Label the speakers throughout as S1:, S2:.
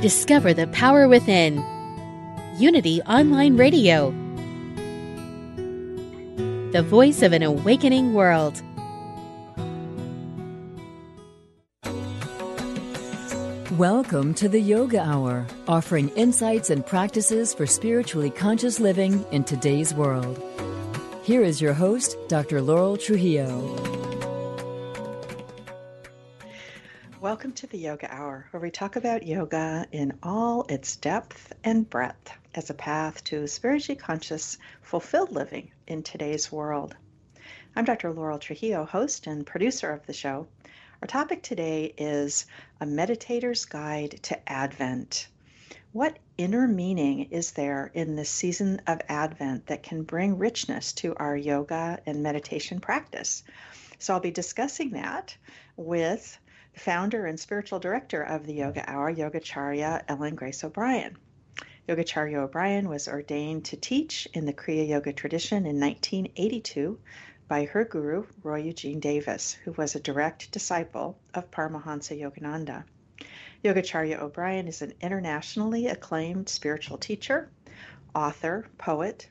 S1: Discover the power within. Unity Online Radio. The voice of an awakening world.
S2: Welcome to the Yoga Hour, offering insights and practices for spiritually conscious living in today's world. Here is your host, Dr. Laurel Trujillo.
S3: Welcome to the Yoga Hour, where we talk about yoga in all its depth and breadth as a path to spiritually conscious, fulfilled living in today's world. I'm Dr. Laurel Trujillo, host and producer of the show. Our topic today is A Meditator's Guide to Advent. What inner meaning is there in this season of Advent that can bring richness to our yoga and meditation practice? So I'll be discussing that with founder and spiritual director of the Yoga Hour, Yogacharya Ellen Grace O'Brian. Yogacharya O'Brian was ordained to teach in the Kriya Yoga tradition in 1982 by her guru, Roy Eugene Davis, who was a direct disciple of Paramahansa Yogananda. Yogacharya O'Brian is an internationally acclaimed spiritual teacher, author, poet,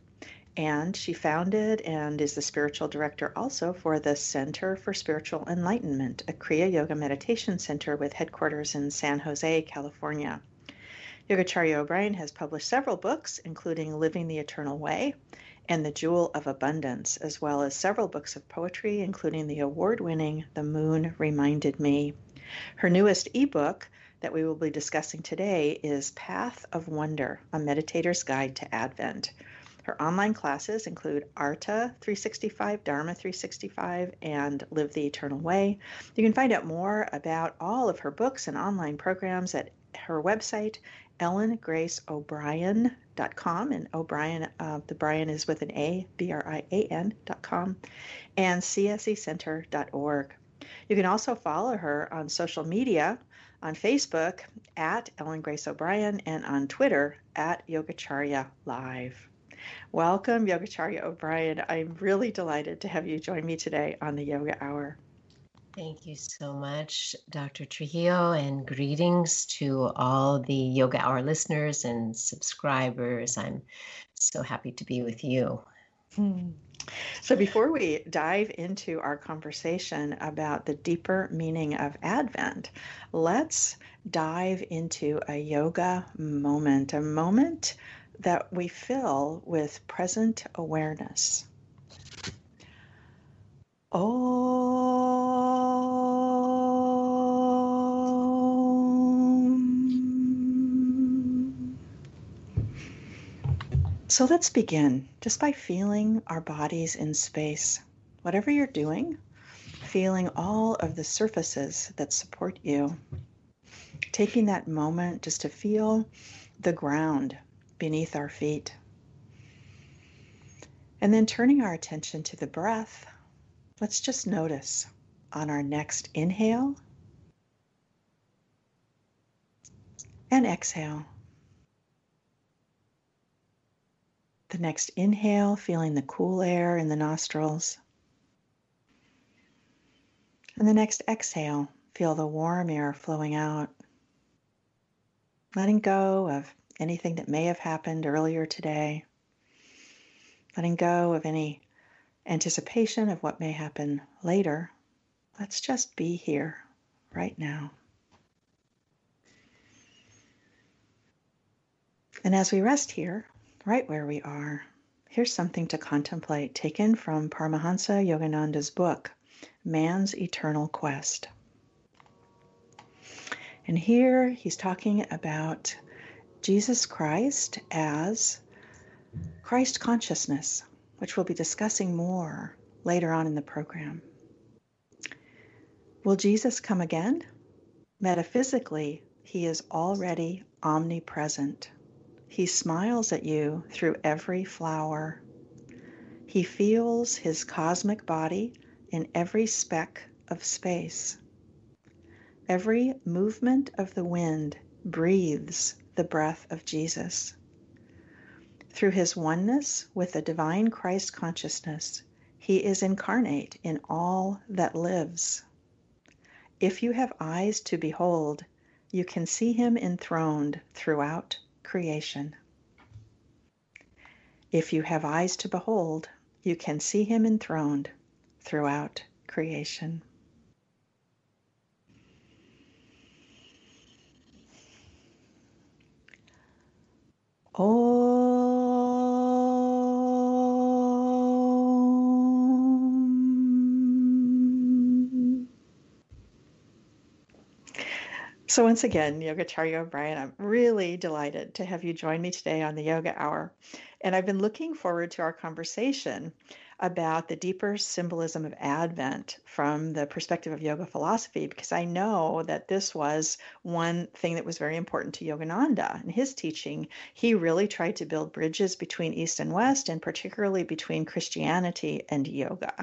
S3: and she founded and is the spiritual director also for the Center for Spiritual Enlightenment, a Kriya Yoga meditation center with headquarters in San Jose, California. Yogacharya O'Brian has published several books, including Living the Eternal Way and The Jewel of Abundance, as well as several books of poetry, including the award winning The Moon Reminded Me. Her newest ebook that we will be discussing today is Path of Wonder, a meditator's guide to Advent. Her online classes include ARTA 365, Dharma 365, and Live the Eternal Way. You can find out more about all of her books and online programs at her website, ellengraceobrian.com. And O'Brian, uh, the Brian is with an A, B R I A N.com, and csecenter.org. You can also follow her on social media on Facebook at Ellen Grace O'Brian and on Twitter at Yogacharya Live. Welcome, Yogacharya O'Brian. I'm really delighted to have you join me today on the Yoga Hour.
S4: Thank you so much, Dr. Trujillo, and greetings to all the Yoga Hour listeners and subscribers. I'm so happy to be with you.
S3: Hmm. So, before we dive into our conversation about the deeper meaning of Advent, let's dive into a yoga moment, a moment that we fill with present awareness. Om. So let's begin just by feeling our bodies in space. Whatever you're doing, feeling all of the surfaces that support you. Taking that moment just to feel the ground beneath our feet. And then turning our attention to the breath, let's just notice on our next inhale and exhale. The next inhale, feeling the cool air in the nostrils. And the next exhale, feel the warm air flowing out. Letting go of anything that may have happened earlier today, letting go of any anticipation of what may happen later. Let's just be here right now. And as we rest here, right where we are, here's something to contemplate taken from Paramahansa Yogananda's book, Man's Eternal Quest. And here he's talking about Jesus Christ as Christ consciousness, which we'll be discussing more later on in the program. Will Jesus come again? Metaphysically, he is already omnipresent. He smiles at you through every flower. He feels his cosmic body in every speck of space. Every movement of the wind breathes the breath of Jesus. Through his oneness with the divine Christ consciousness, he is incarnate in all that lives. If you have eyes to behold, you can see him enthroned throughout creation. If you have eyes to behold, you can see him enthroned throughout creation. Om. So, once again, Yogacharya O'Brian, I'm really delighted to have you join me today on the Yoga Hour. And I've been looking forward to our conversation about the deeper symbolism of Advent from the perspective of yoga philosophy, because I know that this was one thing that was very important to Yogananda in his teaching. He really tried to build bridges between East and West, and particularly between Christianity and yoga.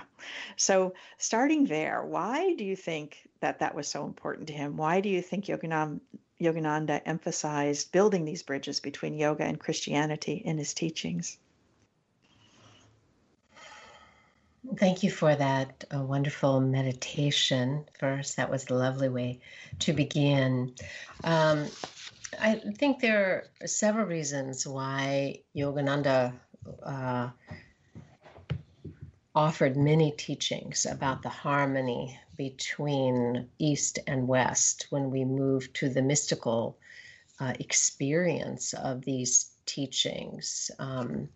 S3: So, starting there, why do you think that that was so important to him? Why do you think Yogananda? Yogananda emphasized building these bridges between yoga and Christianity in his teachings.
S4: Thank you for that uh, wonderful meditation. First, that was a lovely way to begin. Um, I think there are several reasons why Yogananda uh, offered many teachings about the harmony between East and West when we move to the mystical uh, experience of these teachings. Um,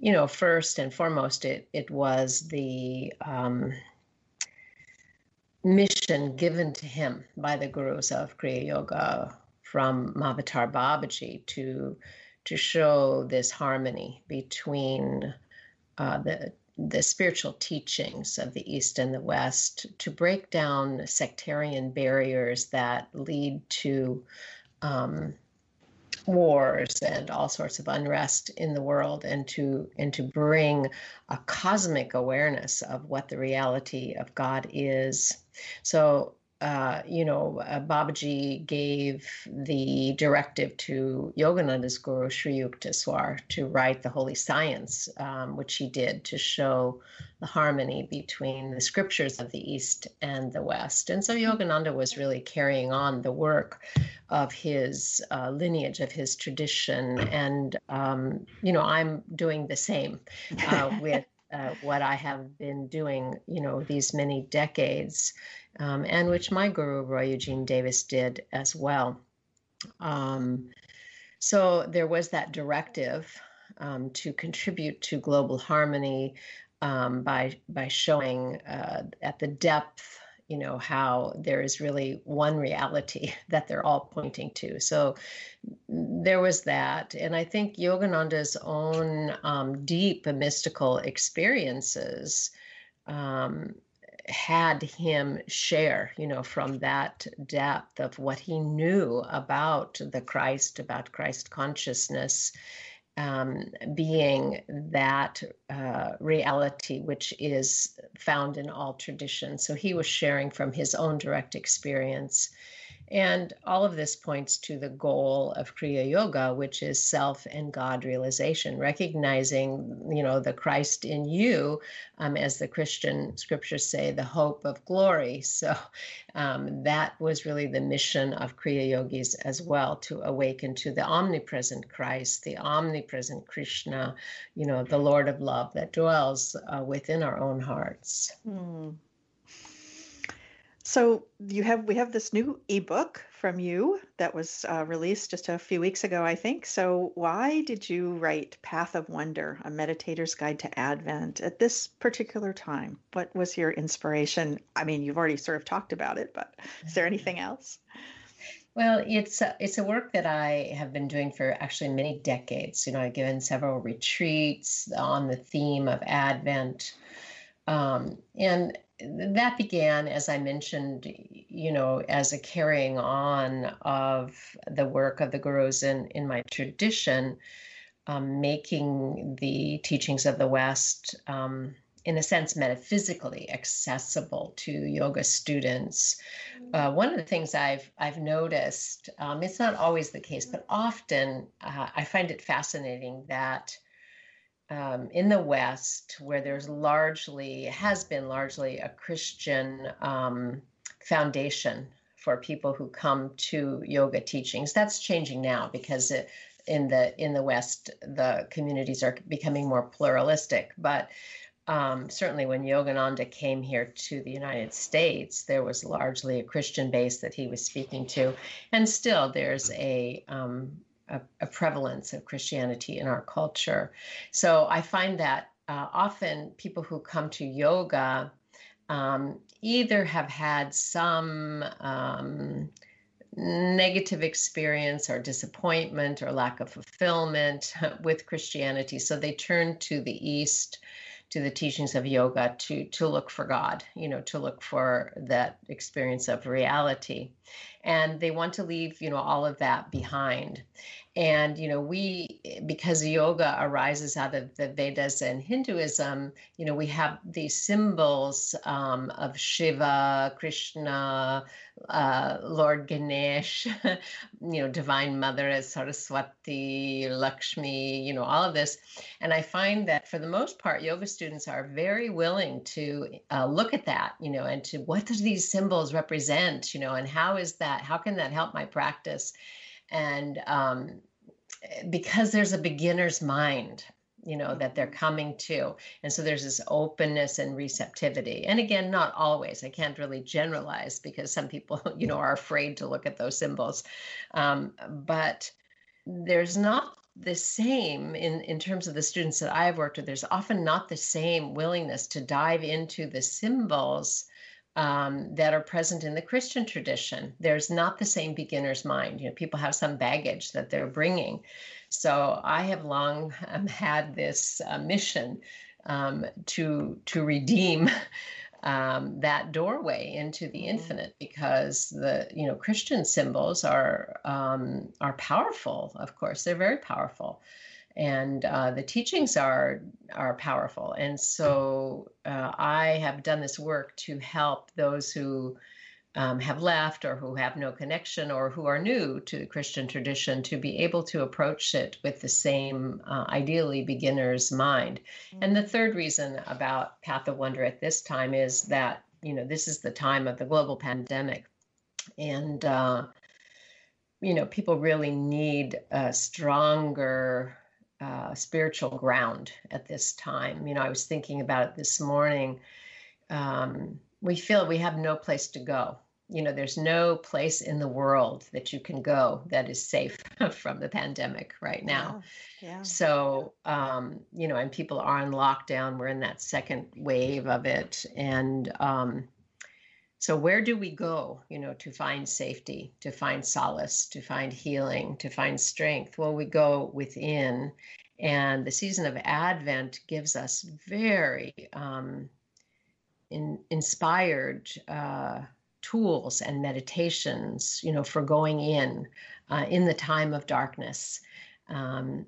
S4: you know, first and foremost, it it was the um, mission given to him by the gurus of Kriya Yoga from Mahavatar Babaji to to show this harmony between uh, the the spiritual teachings of the East and the West, to break down sectarian barriers that lead to um, wars and all sorts of unrest in the world and to and to bring a cosmic awareness of what the reality of God is. So uh, you know, uh, Babaji gave the directive to Yogananda's guru, Sri Yukteswar, to write the Holy Science, um, which he did to show the harmony between the scriptures of the East and the West. And so Yogananda was really carrying on the work of his uh, lineage, of his tradition. And, um, you know, I'm doing the same uh, with. Uh, what I have been doing, you know, these many decades um, and which my guru, Roy Eugene Davis, did as well. Um, so there was that directive um, to contribute to global harmony um, by by showing uh, at the depth, you know, how there is really one reality that they're all pointing to. So there was that, and I think Yogananda's own um, deep mystical experiences um, had him share, you know, from that depth of what he knew about the Christ, about Christ consciousness, um, being that uh, reality which is found in all traditions. So he was sharing from his own direct experience and all of this points to the goal of Kriya Yoga, which is self and God realization, recognizing, you know, the Christ in you, um, as the Christian scriptures say, the hope of glory. So um, that was really the mission of Kriya Yogis as well, to awaken to the omnipresent Christ, the omnipresent Krishna, you know, the Lord of love that dwells uh, within our own hearts.
S3: Hmm. So you have we have this new ebook from you that was uh, released just a few weeks ago, I think. So why did you write Path of Wonder: A Meditator's Guide to Advent at this particular time? What was your inspiration? I mean, you've already sort of talked about it, but is there anything else?
S4: Well, it's a, it's a work that I have been doing for actually many decades. You know, I've given several retreats on the theme of Advent, um, and that began, as I mentioned, you know, as a carrying on of the work of the gurus in, in my tradition, um, making the teachings of the West, um, in a sense, metaphysically accessible to yoga students. Uh, one of the things I've I've noticed, um, it's not always the case, but often uh, I find it fascinating that um, in the West, where there's largely, has been largely a Christian um, foundation for people who come to yoga teachings. That's changing now because it, in the in the West, the communities are becoming more pluralistic. But um, certainly, when Yogananda came here to the United States, there was largely a Christian base that he was speaking to, and still there's a um, a, a prevalence of Christianity in our culture. So I find that uh, often people who come to yoga um, either have had some um, negative experience or disappointment or lack of fulfillment with Christianity. So they turn to the East, to the teachings of yoga to, to look for God, you know, to look for that experience of reality. And they want to leave, you know, all of that behind. And, you know, we, because yoga arises out of the Vedas and Hinduism, you know, we have these symbols um, of Shiva, Krishna, uh, Lord Ganesh, you know, Divine Mother as Saraswati, Lakshmi, you know, all of this. And I find that for the most part, yoga students are very willing to uh, look at that, you know, and to what do these symbols represent, you know, and how is that, how can that help my practice? And um, because there's a beginner's mind you know that they're coming to. And so there's this openness and receptivity. And again not always. I can't really generalize because some people you know are afraid to look at those symbols. Um, but there's not the same in in terms of the students that i've worked with. There's often not the same willingness to dive into the symbols um, that are present in the Christian tradition. There's not the same beginner's mind. You know, people have some baggage that they're bringing. So I have long um, had this uh, mission um, to to redeem um, that doorway into the mm-hmm. infinite because the you know Christian symbols are um, are powerful. Of course, they're very powerful and uh, the teachings are are powerful. And so uh, I have done this work to help those who um, have left or who have no connection or who are new to the Christian tradition to be able to approach it with the same, uh, ideally, beginner's mind. Mm-hmm. And the third reason about Path of Wonder at this time is that, you know, this is the time of the global pandemic. And, uh, you know, people really need a stronger uh, spiritual ground at this time. You know, I was thinking about it this morning. Um, we feel we have no place to go. You know, there's no place in the world that you can go that is safe from the pandemic right now. Yeah, yeah. So, um, you know, and people are on lockdown. We're in that second wave of it. And, um, so where do we go you know to find safety to find solace to find healing to find strength? Well we go within and the season of advent gives us very um, in, inspired uh, tools and meditations you know for going in uh, in the time of darkness um,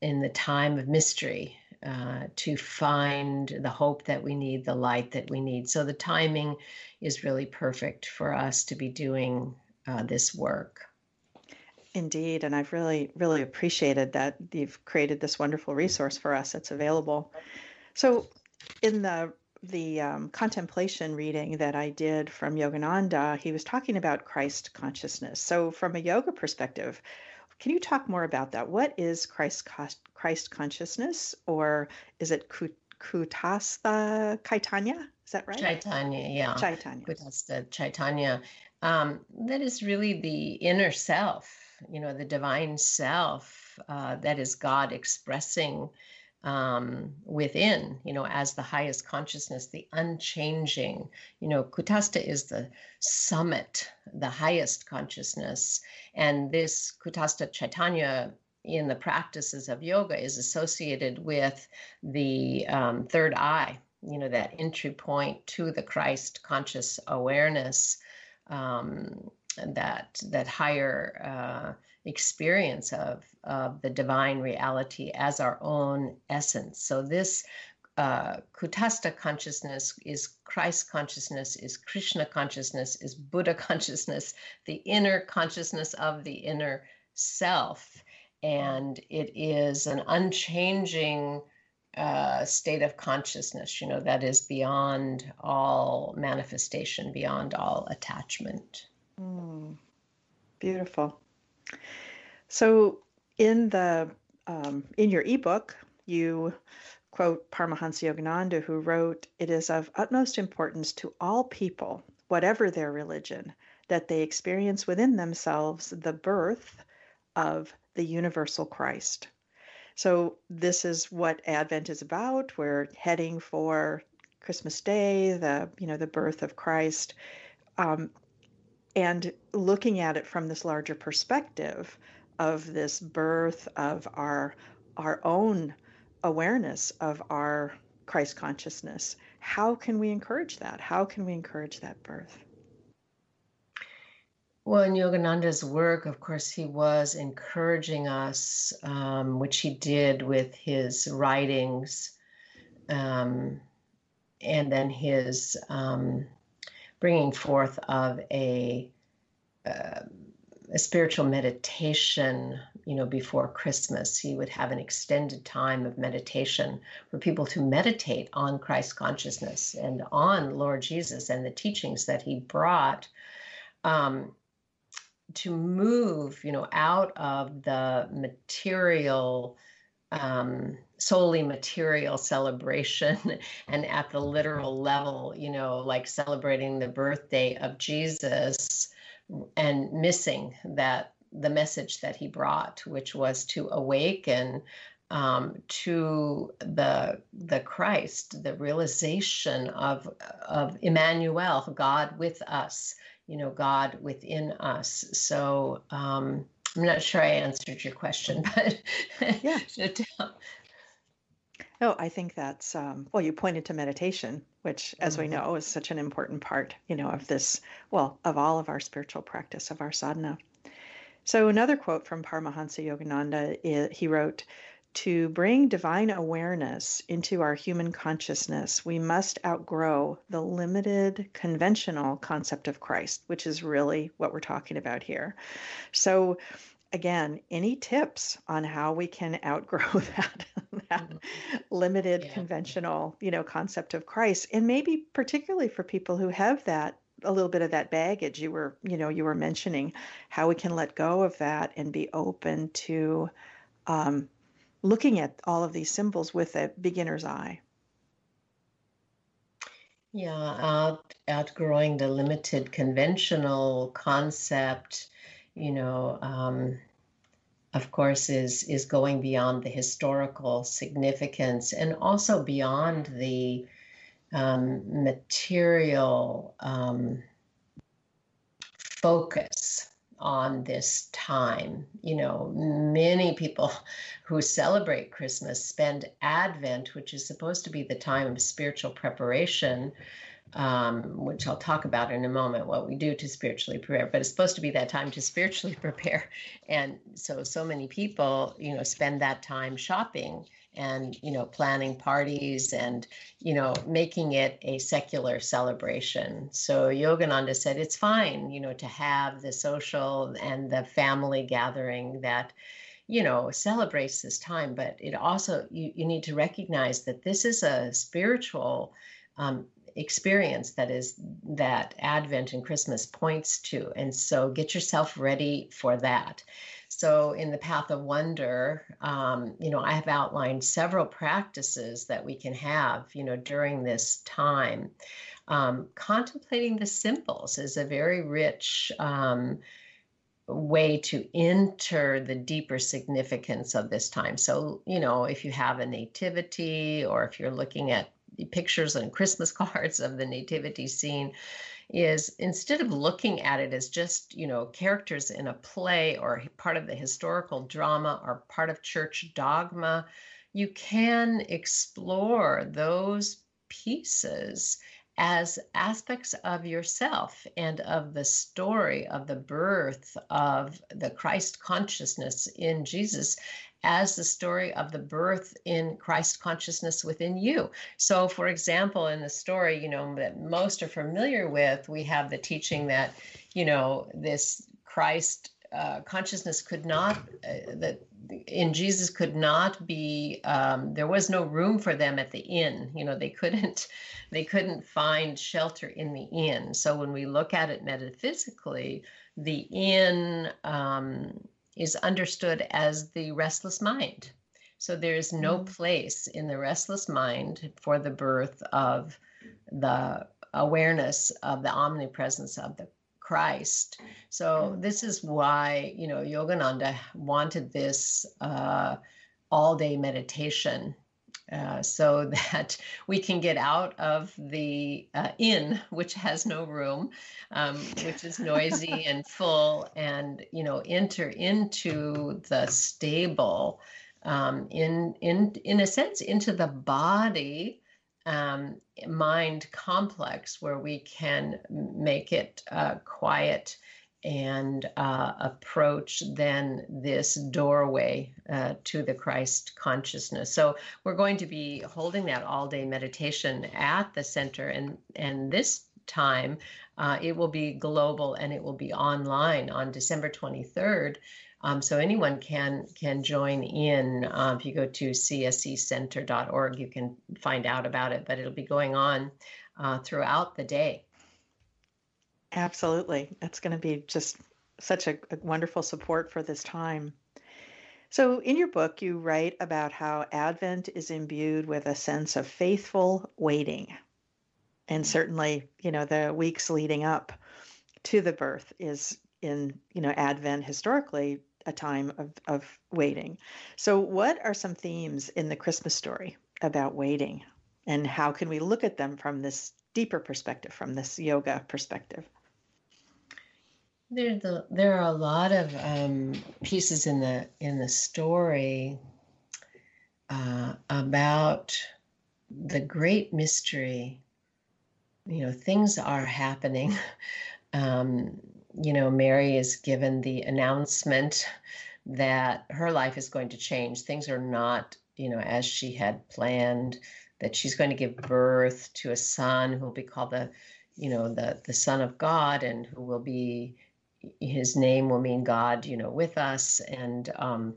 S4: in the time of mystery uh, to find the hope that we need, the light that we need. So the timing is really perfect for us to be doing uh, this work.
S3: Indeed, and I've really, really appreciated that you've created this wonderful resource for us. It's available. So, in the the um, contemplation reading that I did from Yogananda, he was talking about Christ consciousness. So, from a yoga perspective, can you talk more about that? What is Christ Christ consciousness, or is it Kutastha Chaitanya? Is that right?
S4: Chaitanya, yeah.
S3: Chaitanya.
S4: Kutastha Chaitanya. Um, that is really the inner self, you know, the divine self uh, that is God expressing um, within, you know, as the highest consciousness, the unchanging. You know, Kutastha is the summit, the highest consciousness. And this Kutastha Chaitanya in the practices of yoga is associated with the um, third eye, you know, that entry point to the Christ conscious awareness, um, that that higher uh, experience of of the divine reality as our own essence. So this uh, Kutastha consciousness is Christ consciousness, is Krishna consciousness, is Buddha consciousness, the inner consciousness of the inner self. And it is an unchanging uh, state of consciousness, you know, that is beyond all manifestation, beyond all attachment.
S3: Mm, beautiful. So, in the um, in your ebook, you quote Paramahansa Yogananda, who wrote, It is of utmost importance to all people, whatever their religion, that they experience within themselves the birth of the universal Christ. So, this is what Advent is about. We're heading for Christmas Day, the you know the birth of Christ, um, and looking at it from this larger perspective of this birth of our our own awareness of our Christ consciousness. How can we encourage that? How can we encourage that birth?
S4: Well, in Yogananda's work, of course, he was encouraging us, um, which he did with his writings um, and then his um, bringing forth of a, uh, a spiritual meditation you know, before Christmas, he would have an extended time of meditation for people to meditate on Christ consciousness and on Lord Jesus and the teachings that he brought. Um, to move, you know, out of the material, um, solely material celebration and at the literal level, you know, like celebrating the birthday of Jesus and missing that the message that he brought, which was to awaken um, to the the Christ, the realization of of Emmanuel, God with us, you know, God within us. So um, I'm not sure I answered your question, but
S3: yeah. Oh, I think that's um, well. You pointed to meditation, which, as mm-hmm. we know, is such an important part, you know, of this. Well, of all of our spiritual practice of our sadhana. So, another quote from Paramahansa Yogananda, he wrote, to bring divine awareness into our human consciousness, we must outgrow the limited conventional concept of Christ, which is really what we're talking about here. So, again, any tips on how we can outgrow that, that mm-hmm. limited yeah. conventional, you know, concept of Christ, and maybe particularly for people who have that a little bit of that baggage you were you know you were mentioning how we can let go of that and be open to um, looking at all of these symbols with a beginner's eye.
S4: Yeah out, outgrowing the limited conventional concept you know um, of course is is going beyond the historical significance and also beyond the um, material um, focus on this time. You know, many people who celebrate Christmas spend Advent, which is supposed to be the time of spiritual preparation, um, which I'll talk about in a moment, what we do to spiritually prepare, but it's supposed to be that time to spiritually prepare. And so, so many people, you know, spend that time shopping and you know planning parties and you know making it a secular celebration. So yogananda said it's fine you know to have the social and the family gathering that you know celebrates this time but it also you, you need to recognize that this is a spiritual um, experience that is that advent and christmas points to and so get yourself ready for that so, in the Path of Wonder, um, you know, I have outlined several practices that we can have, you know, during this time. Um, contemplating the symbols is a very rich um, way to enter the deeper significance of this time. So, you know, if you have a nativity or if you're looking at pictures and Christmas cards of the nativity scene, is instead of looking at it as just you know characters in a play or part of the historical drama or part of church dogma you can explore those pieces as aspects of yourself and of the story of the birth of the Christ consciousness in Jesus as the story of the birth in Christ consciousness within you. So, for example, in the story, you know, that most are familiar with, we have the teaching that, you know, this Christ uh, consciousness could not, uh, that in Jesus could not be, um, there was no room for them at the inn. You know, they couldn't, they couldn't find shelter in the inn. So when we look at it metaphysically, the inn, um, is understood as the restless mind. So there's no mm. place in the restless mind for the birth of the awareness of the omnipresence of the Christ. So mm. this is why, you know, Yogananda wanted this uh, all day meditation uh, so that we can get out of the uh, inn, which has no room, um, which is noisy and full, and you know enter into the stable, um, in in in a sense, into the body. Um, mind complex where we can make it uh, quiet and uh, approach then this doorway uh, to the Christ consciousness. So we're going to be holding that all day meditation at the center, and and this time uh, it will be global and it will be online on December 23rd. Um, so anyone can can join in. Uh, if you go to csecenter.org, you can find out about it. But it'll be going on uh, throughout the day.
S3: Absolutely. That's going to be just such a, a, wonderful support for this time. So, in your book, you write about how Advent is imbued with a sense of faithful waiting. And certainly, you know, the weeks leading up to the birth is in, you know, Advent historically a time of, of waiting. So, what are some themes in the Christmas story about waiting? And how can we look at them from this deeper perspective, from this yoga perspective?
S4: There, the, there are a lot of um, pieces in the in the story uh, about the great mystery. You know, things are happening. Um, you know, Mary is given the announcement that her life is going to change. Things are not, you know, as she had planned. That she's going to give birth to a son who will be called the, you know, the the Son of God, and who will be his name will mean God, you know, with us. And, um,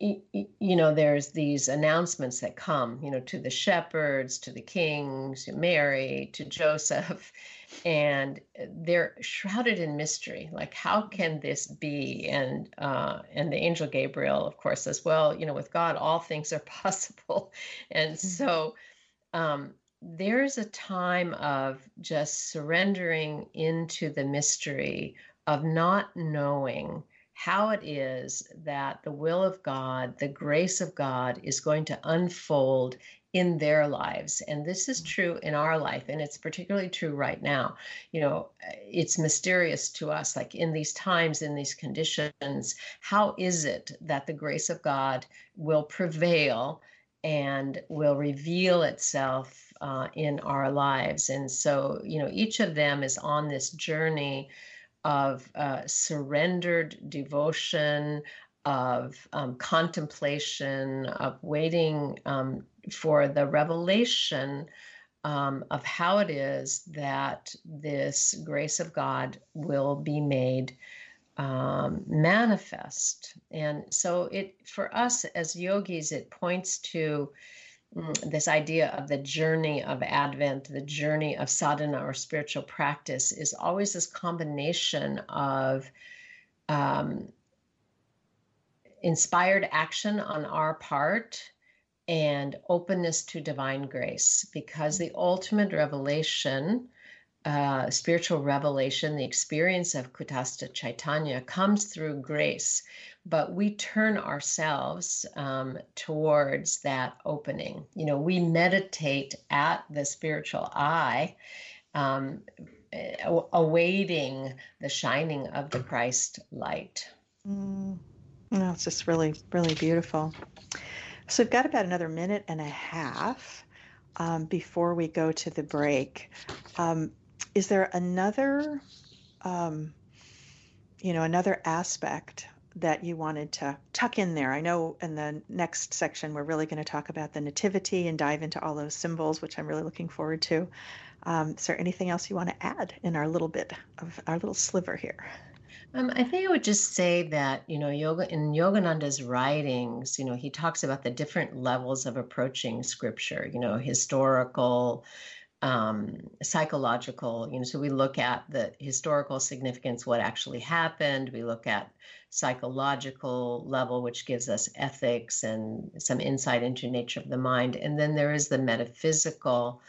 S4: you know, there's these announcements that come, you know, to the shepherds, to the kings, to Mary, to Joseph, and they're shrouded in mystery. Like, how can this be? And uh, and the angel Gabriel, of course, says, well. You know, with God, all things are possible, and mm-hmm. so um, there's a time of just surrendering into the mystery of not knowing how it is that the will of God, the grace of God is going to unfold in their lives. And this is true in our life, and it's particularly true right now. You know, it's mysterious to us, like in these times, in these conditions, how is it that the grace of God will prevail and will reveal itself uh, in our lives. And so, you know, each of them is on this journey of uh, surrendered devotion, of um, contemplation, of waiting um, for the revelation um, of how it is that this grace of God will be made um, manifest. And so, it for us as yogis, it points to this idea of the journey of Advent, the journey of sadhana or spiritual practice, is always this combination of um, inspired action on our part and openness to divine grace, because the ultimate revelation. Uh, spiritual revelation, the experience of Kutastha Chaitanya comes through grace but we turn ourselves um, towards that opening. You know, we meditate at the spiritual eye, um, awaiting the shining of the Christ light.
S3: Mm. No, it's just really, really beautiful. So we've got about another minute and a half um, before we go to the break. Um, is there another, um, you know, another aspect that you wanted to tuck in there? I know in the next section we're really going to talk about the nativity and dive into all those symbols, which I'm really looking forward to. Um, is there anything else you want to add in our little bit of our little sliver here?
S4: Um, I think I would just say that, you know, yoga in Yogananda's writings, you know, he talks about the different levels of approaching scripture, you know, historical, um, psychological, you know, so we look at the historical significance, what actually happened. We look at psychological level, which gives us ethics and some insight into nature of the mind. And then there is the metaphysical,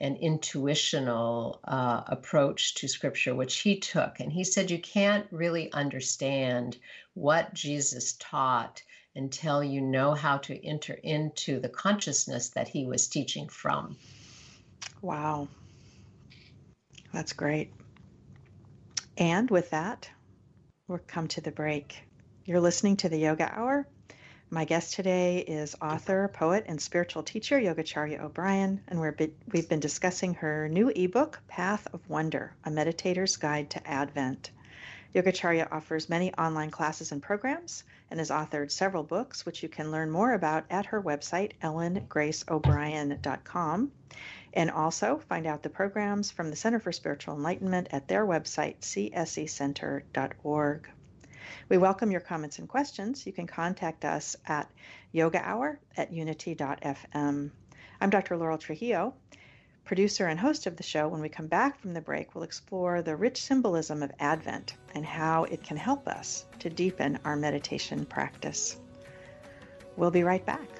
S4: and intuitional uh, approach to scripture, which he took. And he said, You can't really understand what Jesus taught until you know how to enter into the consciousness that he was teaching from.
S3: Wow. That's great. And with that, we'll come to the break. You're listening to the Yoga Hour my guest today is author, poet, and spiritual teacher Yogacharya O'Brian, and we're we've been discussing her new ebook, Path of Wonder A Meditator's Guide to Advent. Yogacharya offers many online classes and programs and has authored several books, which you can learn more about at her website, ellengraceobrian.com. And also find out the programs from the Center for Spiritual Enlightenment at their website, csecenter.org. We welcome your comments and questions. You can contact us at yogahour at unity.fm. I'm Dr. Laurel Trujillo, producer and host of the show. When we come back from the break, we'll explore the rich symbolism of Advent and how it can help us to deepen our meditation practice. We'll be right back.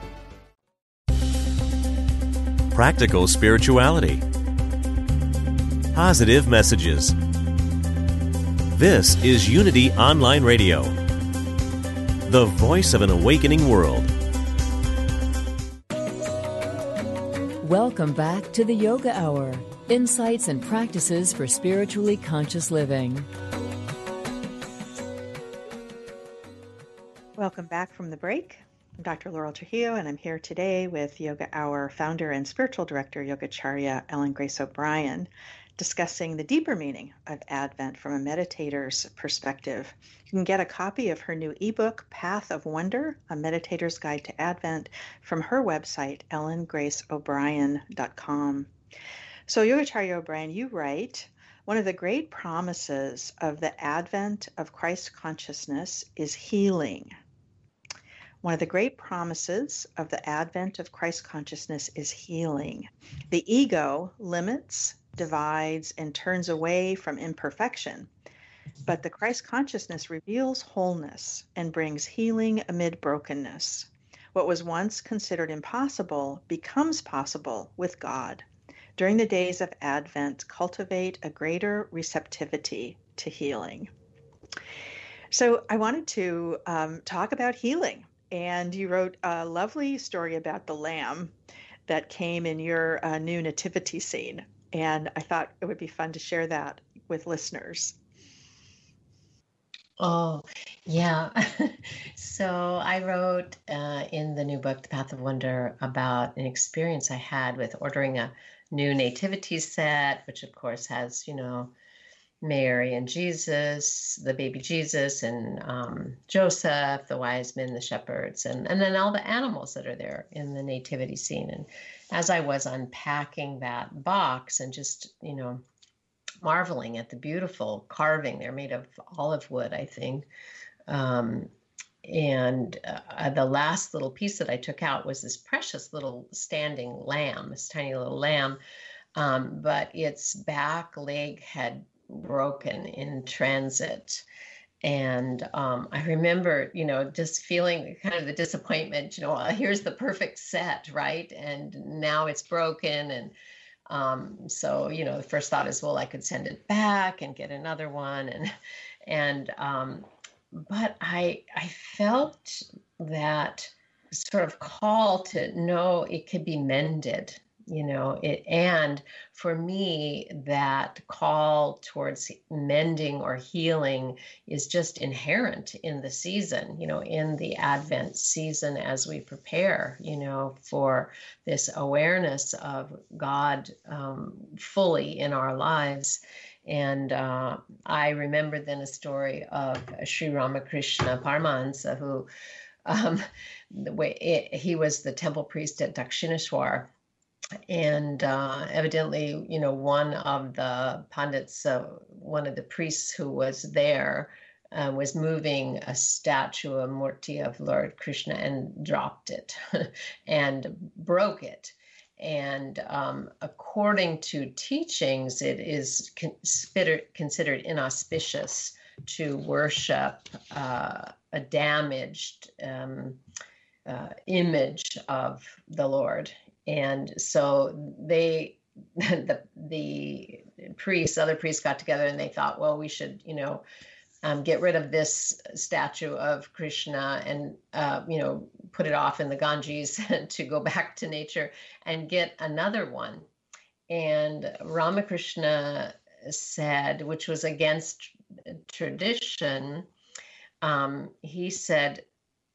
S5: practical spirituality, positive messages. This is Unity Online Radio, the voice of an awakening world.
S2: Welcome back to the Yoga Hour insights and practices for spiritually conscious living.
S3: Welcome back from the break. I'm Dr. Laurel Trujillo, and I'm here today with Yoga Hour founder and spiritual director, Yogacharya Ellen Grace O'Brian, discussing the deeper meaning of Advent from a meditator's perspective. You can get a copy of her new ebook, Path of Wonder A Meditator's Guide to Advent, from her website, ellengraceobrian.com. So, Yogacharya O'Brian, you write, one of the great promises of the advent of Christ consciousness is healing. One of the great promises of the advent of Christ consciousness is healing. The ego limits, divides, and turns away from imperfection. But the Christ consciousness reveals wholeness and brings healing amid brokenness. What was once considered impossible becomes possible with God. During the days of Advent, cultivate a greater receptivity to healing. So, I wanted to um, talk about healing and you wrote a lovely story about the lamb that came in your uh, new nativity scene. And I thought it would be fun to share that with listeners.
S4: Oh, yeah. so I wrote uh, in the new book, The Path of Wonder, about an experience I had with ordering a new nativity set, which of course has, you know, Mary and Jesus, the baby Jesus, and um, Joseph, the wise men, the shepherds, and, and then all the animals that are there in the nativity scene. And as I was unpacking that box and just, you know, marveling at the beautiful carving. They're made of olive wood, I think. Um, and uh, the last little piece that I took out was this precious little standing lamb, this tiny little lamb. Um, but its back leg had broken in transit. And um, I remember, you know, just feeling kind of the disappointment, you know, here's the perfect set, right? And now it's broken. And um, so, you know, the first thought is, well, I could send it back and get another one. And, and, um, but I, I felt that sort of call to know it could be mended you know it and for me that call towards mending or healing is just inherent in the season you know in the advent season as we prepare you know for this awareness of god um, fully in our lives. And uh, I remember then a story of Sri Ramakrishna Paramahansa, who um, the way it, he was the temple priest at Dakshineshwar and uh, evidently, you know, one of the pundits, uh, one of the priests who was there, uh, was moving a statue, a murti of Lord Krishna, and dropped it and broke it. And um, according to teachings, it is considered considered inauspicious to worship uh, a damaged um, uh, image of the Lord and so they the the priests other priests got together and they thought well we should you know um, get rid of this statue of krishna and uh, you know put it off in the ganges to go back to nature and get another one. And ramakrishna said which was against tradition um, he said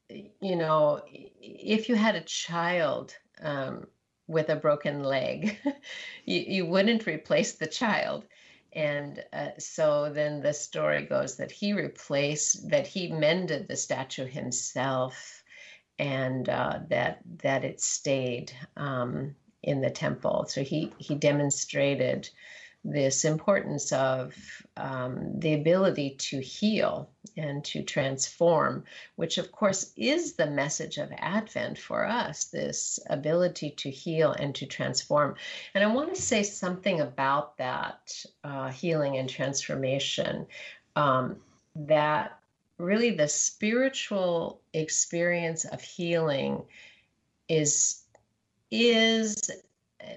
S4: you know if you had a child um, with a broken leg, you, you wouldn't replace the child. And uh, so then the story goes that he replaced, that he mended the statue himself, and uh, that that it stayed um, in the temple. So he he demonstrated this importance of um, the ability to heal and to transform, which of course is the message of Advent for us this ability to heal and to transform. And I want to say something about that uh, healing and transformation um, that really the spiritual experience of healing is is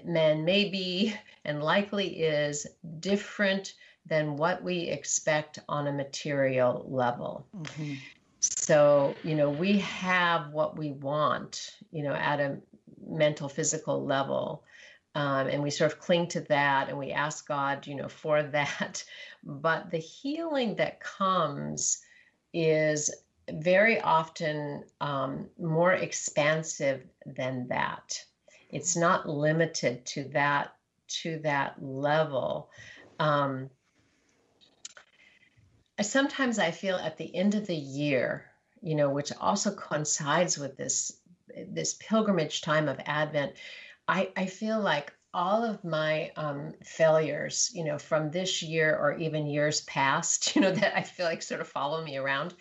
S4: man may be and likely is different than what we expect on a material level. Mm-hmm. So, you know, we have what we want, you know, at a mental, physical level. Um, and we sort of cling to that and we ask God, you know, for that. But the healing that comes is very often um, more expansive than that. It's not limited to that to that level. Um, sometimes I feel at the end of the year, you know, which also coincides with this this pilgrimage time of Advent, I, I feel like all of my um, failures, you know, from this year or even years past, you know, that I feel like sort of follow me around,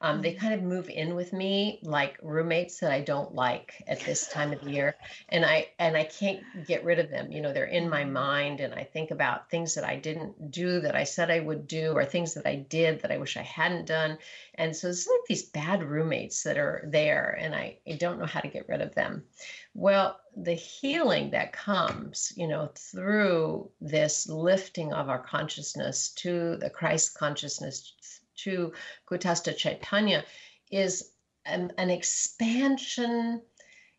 S4: um, they mm-hmm. kind of move in with me like roommates that I don't like at this time of the year, and I and I can't get rid of them. You know, they're in my mm-hmm. mind, and I think about things that I didn't do that I said I would do, or things that I did that I wish I hadn't done, and so it's like these bad roommates that are there, and I, I don't know how to get rid of them. Well, the healing that comes, you know, through this lifting of our consciousness to the Christ consciousness, to Kutastha Chaitanya, is an, an expansion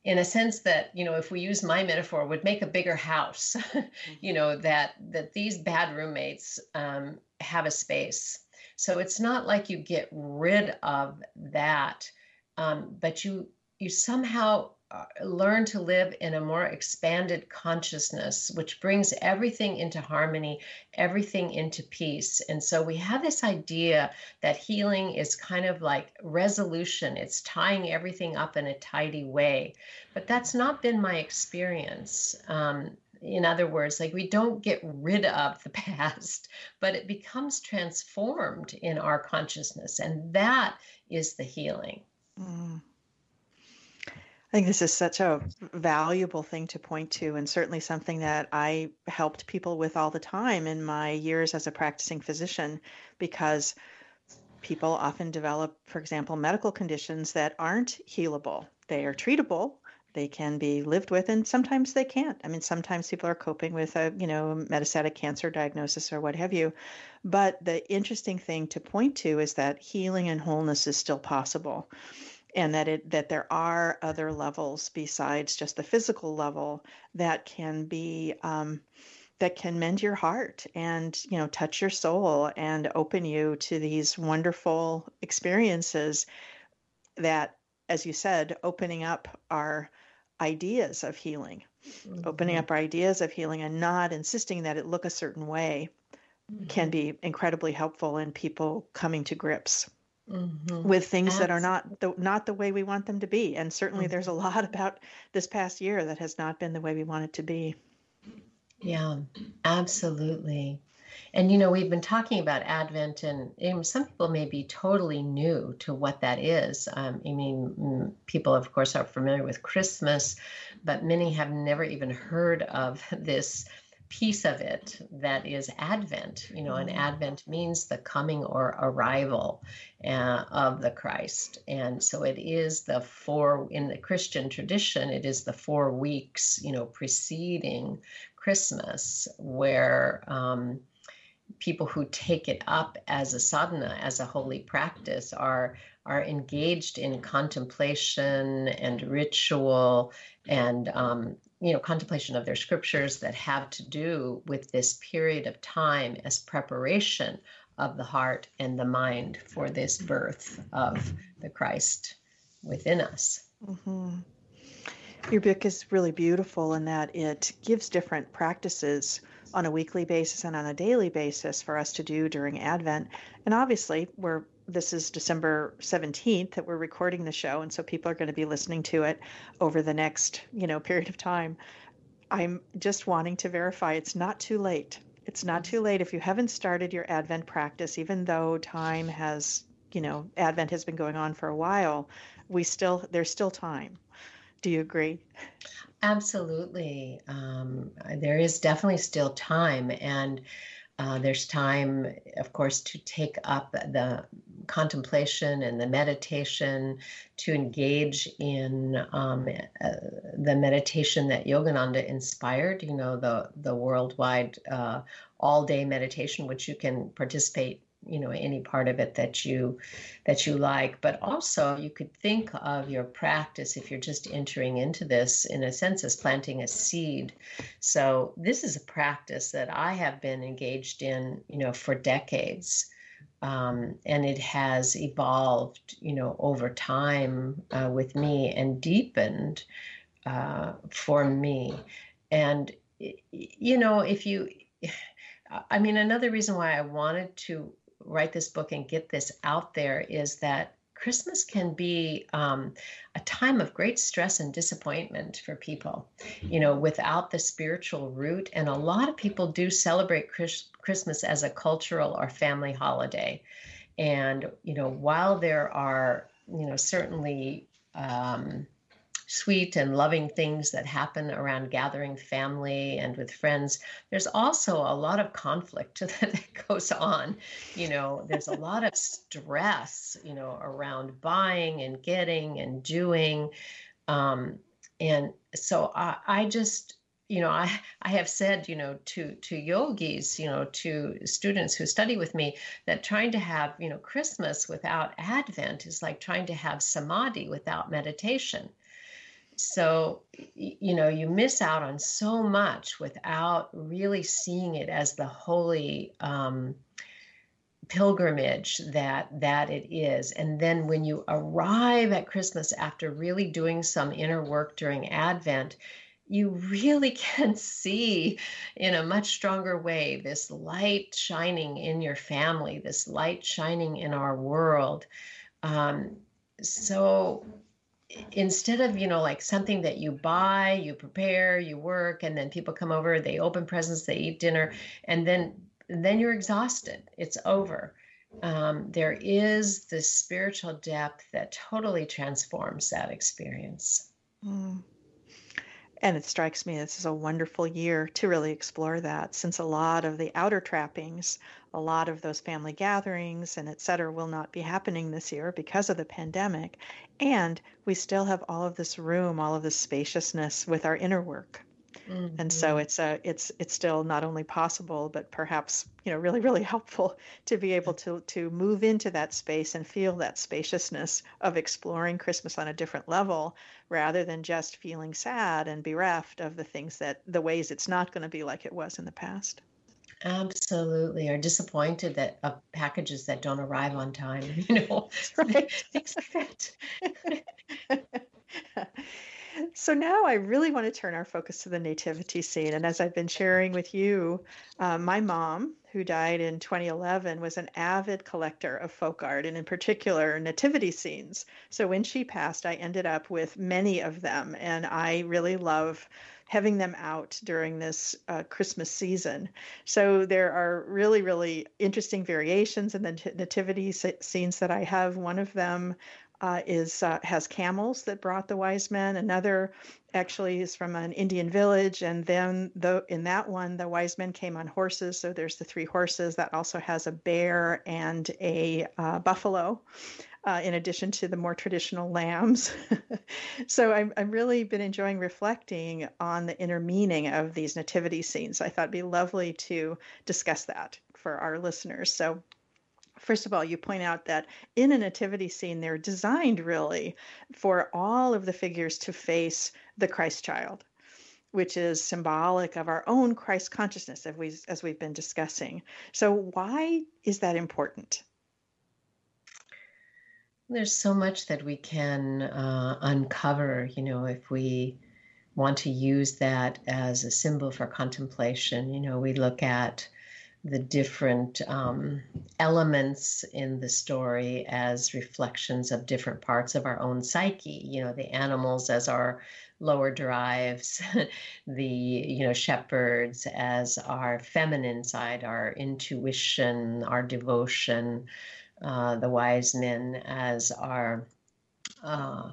S4: in a sense that you know if we use my metaphor would make a bigger house you know that that these bad roommates um, have a space so it's not like you get rid of that um, but you you somehow uh, learn to live in a more expanded consciousness, which brings everything into harmony, everything into peace. And so we have this idea that healing is kind of like resolution, it's tying everything up in a tidy way. But that's not been my experience. Um, in other words, like we don't get rid of the past, but it becomes transformed in our consciousness. And that is the healing. Mm.
S3: I think this is such a valuable thing to point to, and certainly something that I helped people with all the time in my years as a practicing physician, because people often develop, for example, medical conditions that aren't healable. They are treatable, they can be lived with, and sometimes they can't. I mean, sometimes people are coping with a, you know, metastatic cancer diagnosis or what have you. But the interesting thing to point to is that healing and wholeness is still possible and that it that there are other levels besides just the physical level that can be um, that can mend your heart and you know touch your soul and open you to these wonderful experiences that as you said opening up our ideas of healing mm-hmm. opening up our ideas of healing and not insisting that it look a certain way mm-hmm. can be incredibly helpful in people coming to grips mm-hmm. with things Absolutely. that are not the, not the way we want them to be. And certainly mm-hmm. there's a lot about this past year that has not been the way we want it to be.
S4: Yeah, absolutely. And you know, we've been talking about Advent, and, and, some people may be totally new to what that is. Um, I mean, people, of course, are familiar with Christmas, but many have never even heard of this piece of it that is Advent. You know, and mm-hmm. Advent means the coming or arrival uh, of the Christ. And so it is the four, in the Christian tradition, it is the four weeks, you know, preceding Christmas where. Um, people who take it up as a sadhana, as a holy practice, are are engaged in contemplation and ritual and um, you know contemplation of their scriptures that have to do with this period of time as preparation of the heart and the mind for this birth of the Christ within us. Mm-hmm.
S3: Your book is really beautiful in that it gives different practices on a weekly basis and on a daily basis for us to do during Advent. And obviously, we're this is December 17th that we're recording the show and so people are going to be listening to it over the next, you know, period of time. I'm just wanting to verify it's not too late. It's not too late if you haven't started your Advent practice even though time has, you know, Advent has been going on for a while, we still there's still time. Do you agree?
S4: Absolutely. Um, there is definitely still time and uh, there's time, of course, to take up the contemplation and the meditation, to engage in um, uh, the meditation that Yogananda inspired. You know, the the worldwide uh, all day meditation, which you can participate you know any part of it that you that you like. But also you could think of your practice if you're just entering into this in a sense as planting a seed. So this is a practice that i have been engaged in you know for decades. Um, and it has evolved you know over time uh, with me and deepened uh, for me. And you know if you I mean, another reason why I wanted to write this book and get this out there is that Christmas can be um, a time of great stress and disappointment for people, you know, without the spiritual root. And a lot of people do celebrate Chris- Christmas as a cultural or family holiday. And, you know, while there are, you know, certainly um, sweet and loving things that happen around gathering family and with friends, there's also a lot of conflict that goes on. You know, there's a lot of stress, you know, around buying and getting and doing. Um, and so I, I just, you know, I, I have said, you know, to, to yogis, you know, to students who study with me that trying to have, you know, Christmas without Advent is like trying to have samadhi without meditation so you know you miss out on so much without really seeing it as the holy um, pilgrimage that that it is. And then when you arrive at christmas after really doing some inner work during advent you really can see in a much stronger way this light shining in your family this light shining in our world. Um, so instead of you know like something that you buy you prepare you work and then people come over they open presents they eat dinner and then then you're exhausted. It's over. Um, there is this spiritual depth that totally transforms that experience. Mm.
S3: And it strikes me this is a wonderful year to really explore that since a lot of the outer trappings, a lot of those family gatherings and et cetera will not be happening this year because of the pandemic. And we still have all of this room, all of this spaciousness with our inner work. Mm-hmm. And so mm-hmm. it's a it's it's still not only possible but perhaps you know really really helpful to be able to to move into that space and feel that spaciousness of exploring Christmas on a different level rather than just feeling sad and bereft of the things that the ways it's not going to be like it was in the past.
S4: Absolutely, are disappointed that uh, packages that don't arrive on time, you know, right? things like
S3: that. so now I really want to turn our focus to the nativity scene. And as I've been sharing with you, uh, my mom, who died in 2011, was an avid collector of folk art and, in particular, nativity scenes. So when she passed, I ended up with many of them, and I really love having them out during this uh, Christmas season. So there are really, really interesting variations in the nativity scenes that I have. One of them uh, is uh, has camels that brought the wise men. Another actually is from an Indian village, and then the in that one the wise men came on horses. So there's the three horses. That also has a bear and a uh, buffalo. Uh, in addition to the more traditional lambs. so I've, I've really been enjoying reflecting on the inner meaning of these nativity scenes. I thought it'd be lovely to discuss that for our listeners. So First of all, you point out that in a nativity scene, they're designed really for all of the figures to face the Christ child, which is symbolic of our own Christ consciousness, as, we, as we've been discussing. So, why is that important?
S4: There's so much that we can uh, uncover, you know, if we want to use that as a symbol for contemplation. You know, we look at the different um, elements in the story as reflections of different parts of our own psyche. You know, the animals as our lower drives, the you know shepherds as our feminine side, our intuition, our devotion, uh, the wise men as our uh,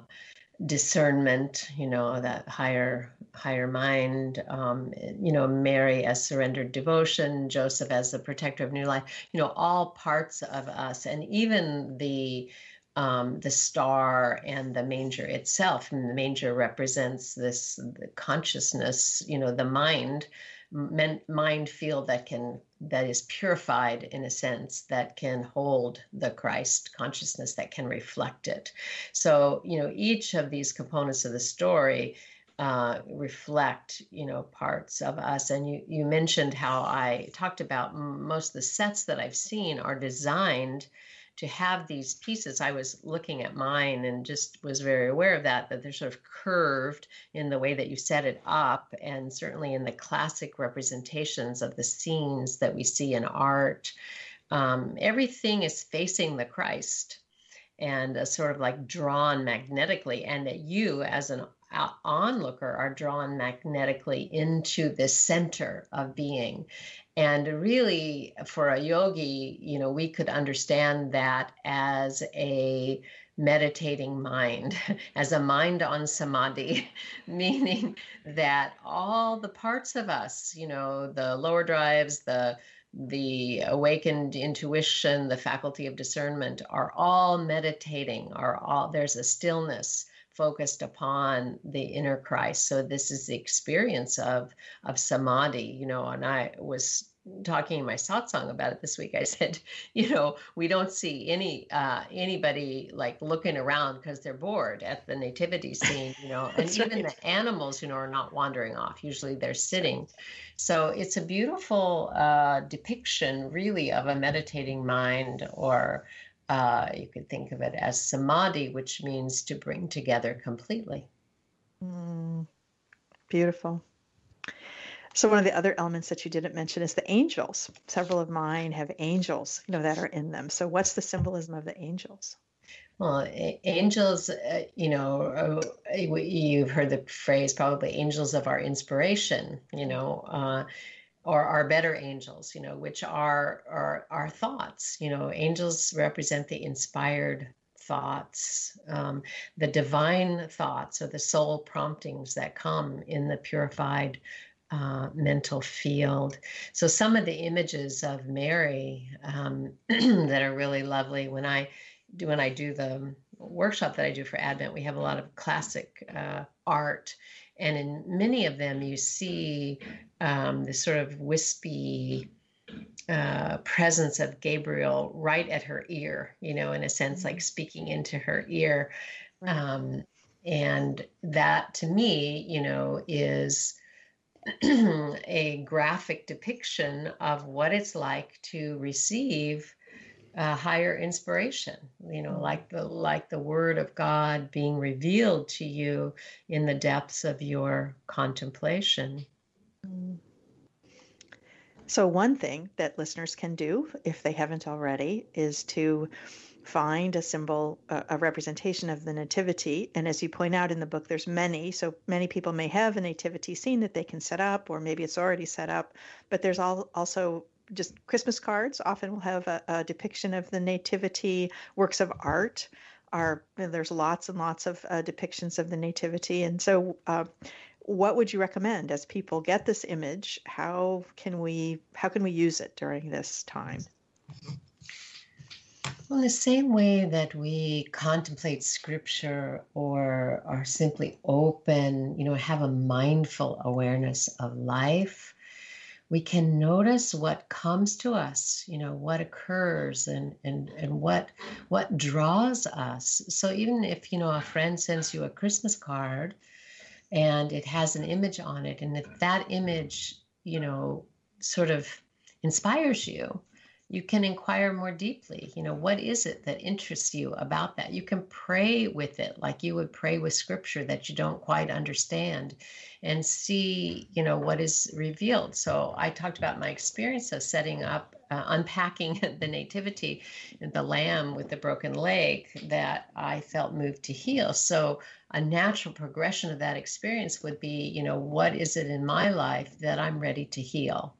S4: discernment, you know, that higher higher mind, um, you know, Mary as surrendered devotion, Joseph as the protector of new life, you know, all parts of us, and even the um, the star and the manger itself. And the manger represents this consciousness, you know, the mind mind field that can that is purified in a sense that can hold the christ consciousness that can reflect it so you know each of these components of the story uh, reflect you know parts of us. And you you mentioned how i talked about most of the sets that i've seen are designed to have these pieces. I was looking at mine and just was very aware of that that they're sort of curved in the way that you set it up and certainly in the classic representations of the scenes that we see in art. Um, everything is facing the christ and uh, sort of like drawn magnetically and that you as an onlooker are drawn magnetically into the center of being. And really, for a yogi, you know, we could understand that as a meditating mind, as a mind on samadhi, meaning that all the parts of us, you know, the lower drives, the the awakened intuition, the faculty of discernment are all meditating, are all there's a stillness focused upon the inner Christ. So this is the experience of of samadhi, you know, and I was talking in my satsang about it this week. I said you know we don't see any uh anybody like looking around because they're bored at the nativity scene you know and even the animals you know are not wandering off. Usually they're sitting. So it's a beautiful uh depiction really of a meditating mind or uh, you could think of it as samadhi, which means to bring together completely.
S3: Mm, beautiful. So one of the other elements that you didn't mention is the angels. Several of mine have angels, you know, that are in them. So what's the symbolism of the angels?
S4: Well, angels, uh, you know, uh, you've heard the phrase probably angels of our inspiration, you know, uh, or our better angels, you know, which are, our thoughts. You know, angels represent the inspired thoughts, um, the divine thoughts or the soul promptings that come in the purified uh, mental field. So, some of the images of Mary um, that are really lovely when I do when I do the workshop that I do for Advent, we have a lot of classic uh, art, and in many of them, you see um, this sort of wispy uh, presence of Gabriel right at her ear, you know, in a sense, like mm-hmm. speaking into her ear. Um, and that to me, you know, is a graphic depiction of what it's like to receive uh, higher inspiration you know like the like the word of god being revealed to you in the depths of your contemplation.
S3: So one thing that listeners can do if they haven't already is to find a symbol a, a representation of the nativity. And as you point out in the book there's many so many people may have a nativity scene that they can set up or maybe it's already set up but there's all, also just Christmas cards often will have a, a depiction of the nativity. Works of art are there's lots and lots of uh, depictions of the nativity, and so. Uh, what would you recommend as people get this image how can we how can we use it during this time
S4: well, the same way that we contemplate scripture or are simply open, you know, have a mindful awareness of life, we can notice what comes to us you know what occurs and and and what what draws us. So even if you know a friend sends you a christmas card and it has an image on it and if that image you know sort of inspires you you can inquire more deeply. You know what is it that interests you about that? You can pray with it like you would pray with scripture that you don't quite understand and see you know what is revealed. So i talked about my experience of setting up uh, unpacking the nativity the lamb with the broken leg that i felt moved to heal. So a natural progression of that experience would be you know what is it in my life that i'm ready to heal?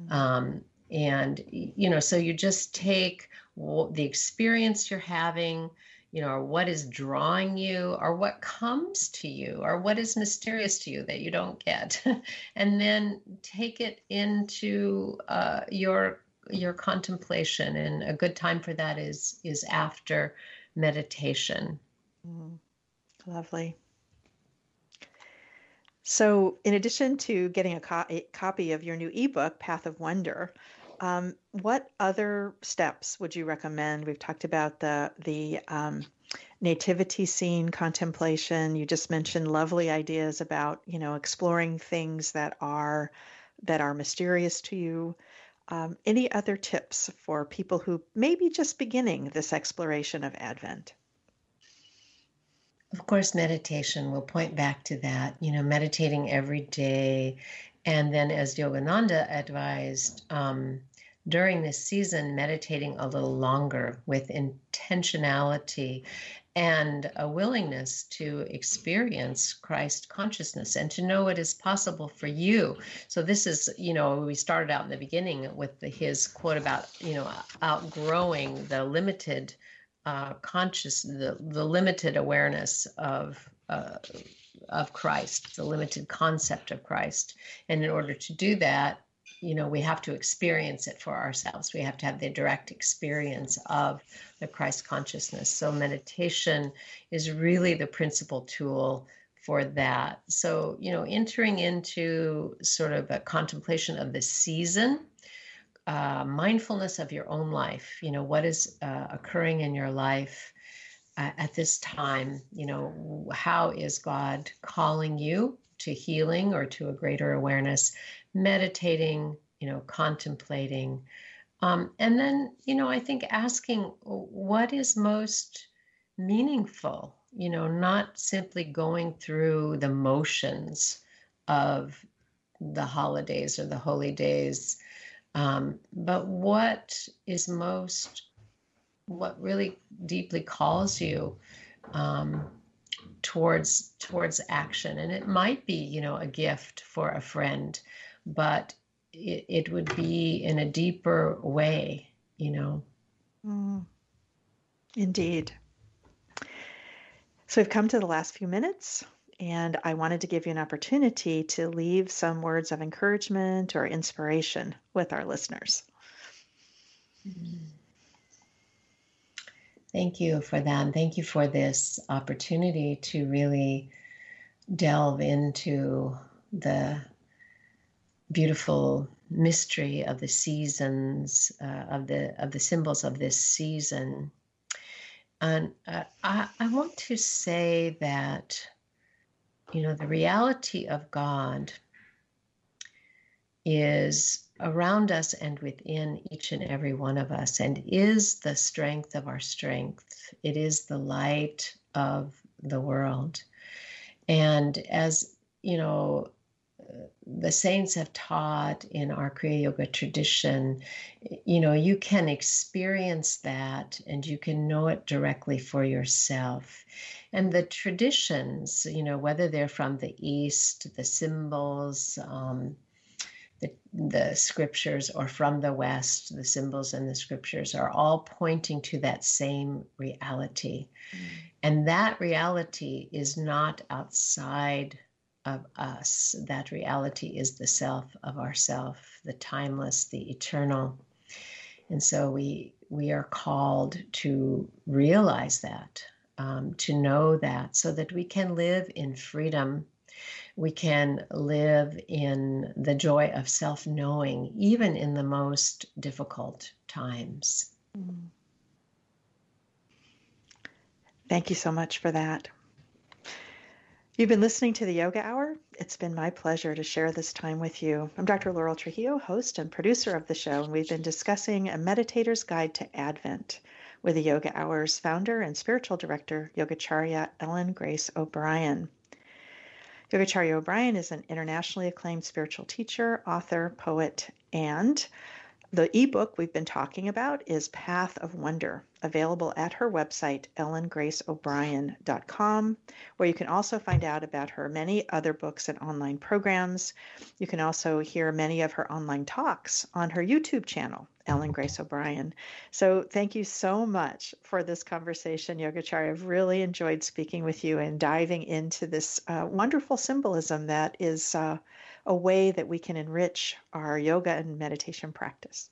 S4: Mm-hmm. um, and you know so you just take the experience you're having you know or what is drawing you or what comes to you or what is mysterious to you that you don't get and then take it into uh, your your contemplation. And a good time for that is is after meditation.
S3: Mm, lovely. So, in addition to getting a, co- a, copy of your new ebook, Path of Wonder, um, what other steps would you recommend? We've talked about the the um, nativity scene contemplation. You just mentioned lovely ideas about you know exploring things that are that are mysterious to you. Um, any other tips for people who may be just beginning this exploration of Advent?
S4: Of course, meditation will point back to that. You know, meditating every day, and then as Yogananda advised, um, during this season meditating a little longer with intentionality and a willingness to experience Christ consciousness and to know it is possible for you. So this is, you know, we started out in the beginning with the, his quote about, you know, outgrowing the limited uh, conscious, the, the limited awareness of uh, of Christ, the limited concept of Christ. And in order to do that, you know we have to experience it for ourselves. We have to have the direct experience of the christ consciousness. So meditation is really the principal tool for that. So you know entering into sort of a contemplation of the season uh, mindfulness of your own life you know what is uh, occurring in your life uh, at this time you know how is god calling you to healing or to a greater awareness meditating, you know, contemplating. Um, and then, you know, I think asking what is most meaningful, you know, not simply going through the motions of the holidays or the holy days, um, but what is most what really deeply calls you um, towards towards action and it might be you know a gift for a friend but it, it would be in a deeper way you know
S3: mm. indeed so we've come to the last few minutes and i wanted to give you an opportunity to leave some words of encouragement or inspiration with our listeners
S4: mm-hmm. Thank you for that. thank you for this opportunity to really delve into the beautiful mystery of the seasons, uh, of the of the symbols of this season. And uh, I, I want to say that, you know, the reality of God is around us and within each and every one of us and is the strength of our strength. It is the light of the world. And as you know, the saints have taught in our Kriya Yoga tradition, you know, you can experience that and you can know it directly for yourself. And the traditions, you know, whether they're from the East, the symbols, um, the, the scriptures or from the West, the symbols and the scriptures are all pointing to that same reality. Mm. And that reality is not outside of us. That reality is the self of ourself, the timeless, the eternal. And so we we are called to realize that, um, to know that, so that we can live in freedom we can live in the joy of self knowing, even in the most difficult times.
S3: Thank you so much for that. You've been listening to the Yoga Hour. It's been my pleasure to share this time with you. I'm Dr. Laurel Trujillo, host and producer of the show, and we've been discussing A Meditator's Guide to Advent with the Yoga Hour's founder and spiritual director, Yogacharya Ellen Grace O'Brian. Yogacharya O'Brian is an internationally acclaimed spiritual teacher, author, poet, and the ebook we've been talking about is Path of Wonder, available at her website, ellengraceobrian.com, where you can also find out about her many other books and online programs. You can also hear many of her online talks on her YouTube channel, Ellen Grace O'Brian. So thank you so much for this conversation, Yogacharya. I've really enjoyed speaking with you and diving into this uh, wonderful symbolism that is. Uh, a way that we can enrich our yoga and meditation practice.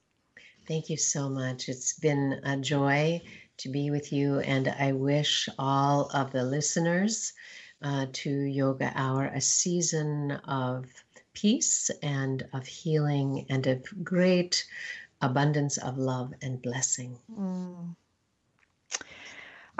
S4: Thank you so much. It's been a joy to be with you, and I wish all of the listeners uh, to Yoga Hour a season of peace and of healing and of great abundance of love and blessing. Mm.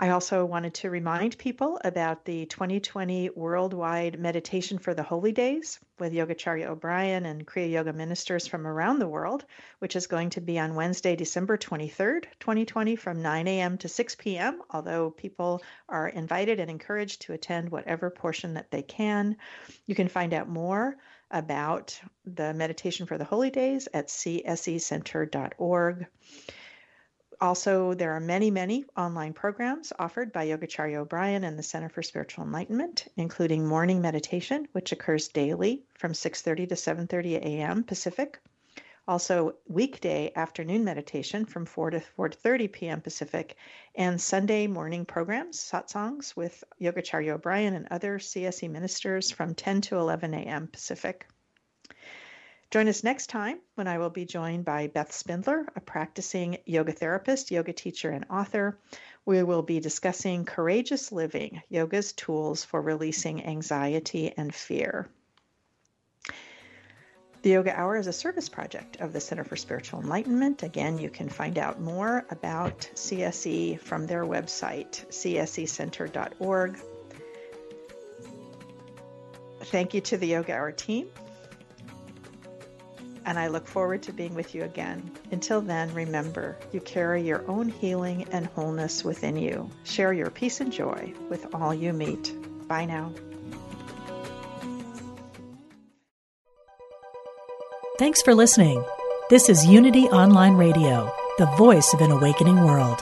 S3: I also wanted to remind people about the 2020 Worldwide Meditation for the Holy Days with Yogacharya O'Brian and Kriya Yoga ministers from around the world, which is going to be on Wednesday, December 23rd, 2020, from 9 a.m. to 6 p.m., although people are invited and encouraged to attend whatever portion that they can. You can find out more about the Meditation for the Holy Days at csecenter.org. Also, there are many, many online programs offered by Yogacharya O'Brian and the Center for Spiritual Enlightenment, including morning meditation, which occurs daily from 6:30 to 7:30 a.m. Pacific. Also, weekday afternoon meditation from 4 to 4:30 p.m. Pacific, and Sunday morning programs, satsangs with Yogacharya O'Brian and other CSE ministers from 10 to 11 a.m. Pacific. Join us next time when I will be joined by Beth Spindler, a practicing yoga therapist, yoga teacher, and author. We will be discussing courageous living, yoga's tools for releasing anxiety and fear. The Yoga Hour is a service project of the Center for Spiritual Enlightenment. Again, you can find out more about CSE from their website, csecenter.org. Thank you to the Yoga Hour team and I look forward to being with you again. Until then, remember, you carry your own healing and wholeness within you. Share your peace and joy with all you meet. Bye now.
S6: Thanks for listening. This is Unity Online Radio, the voice of an awakening world.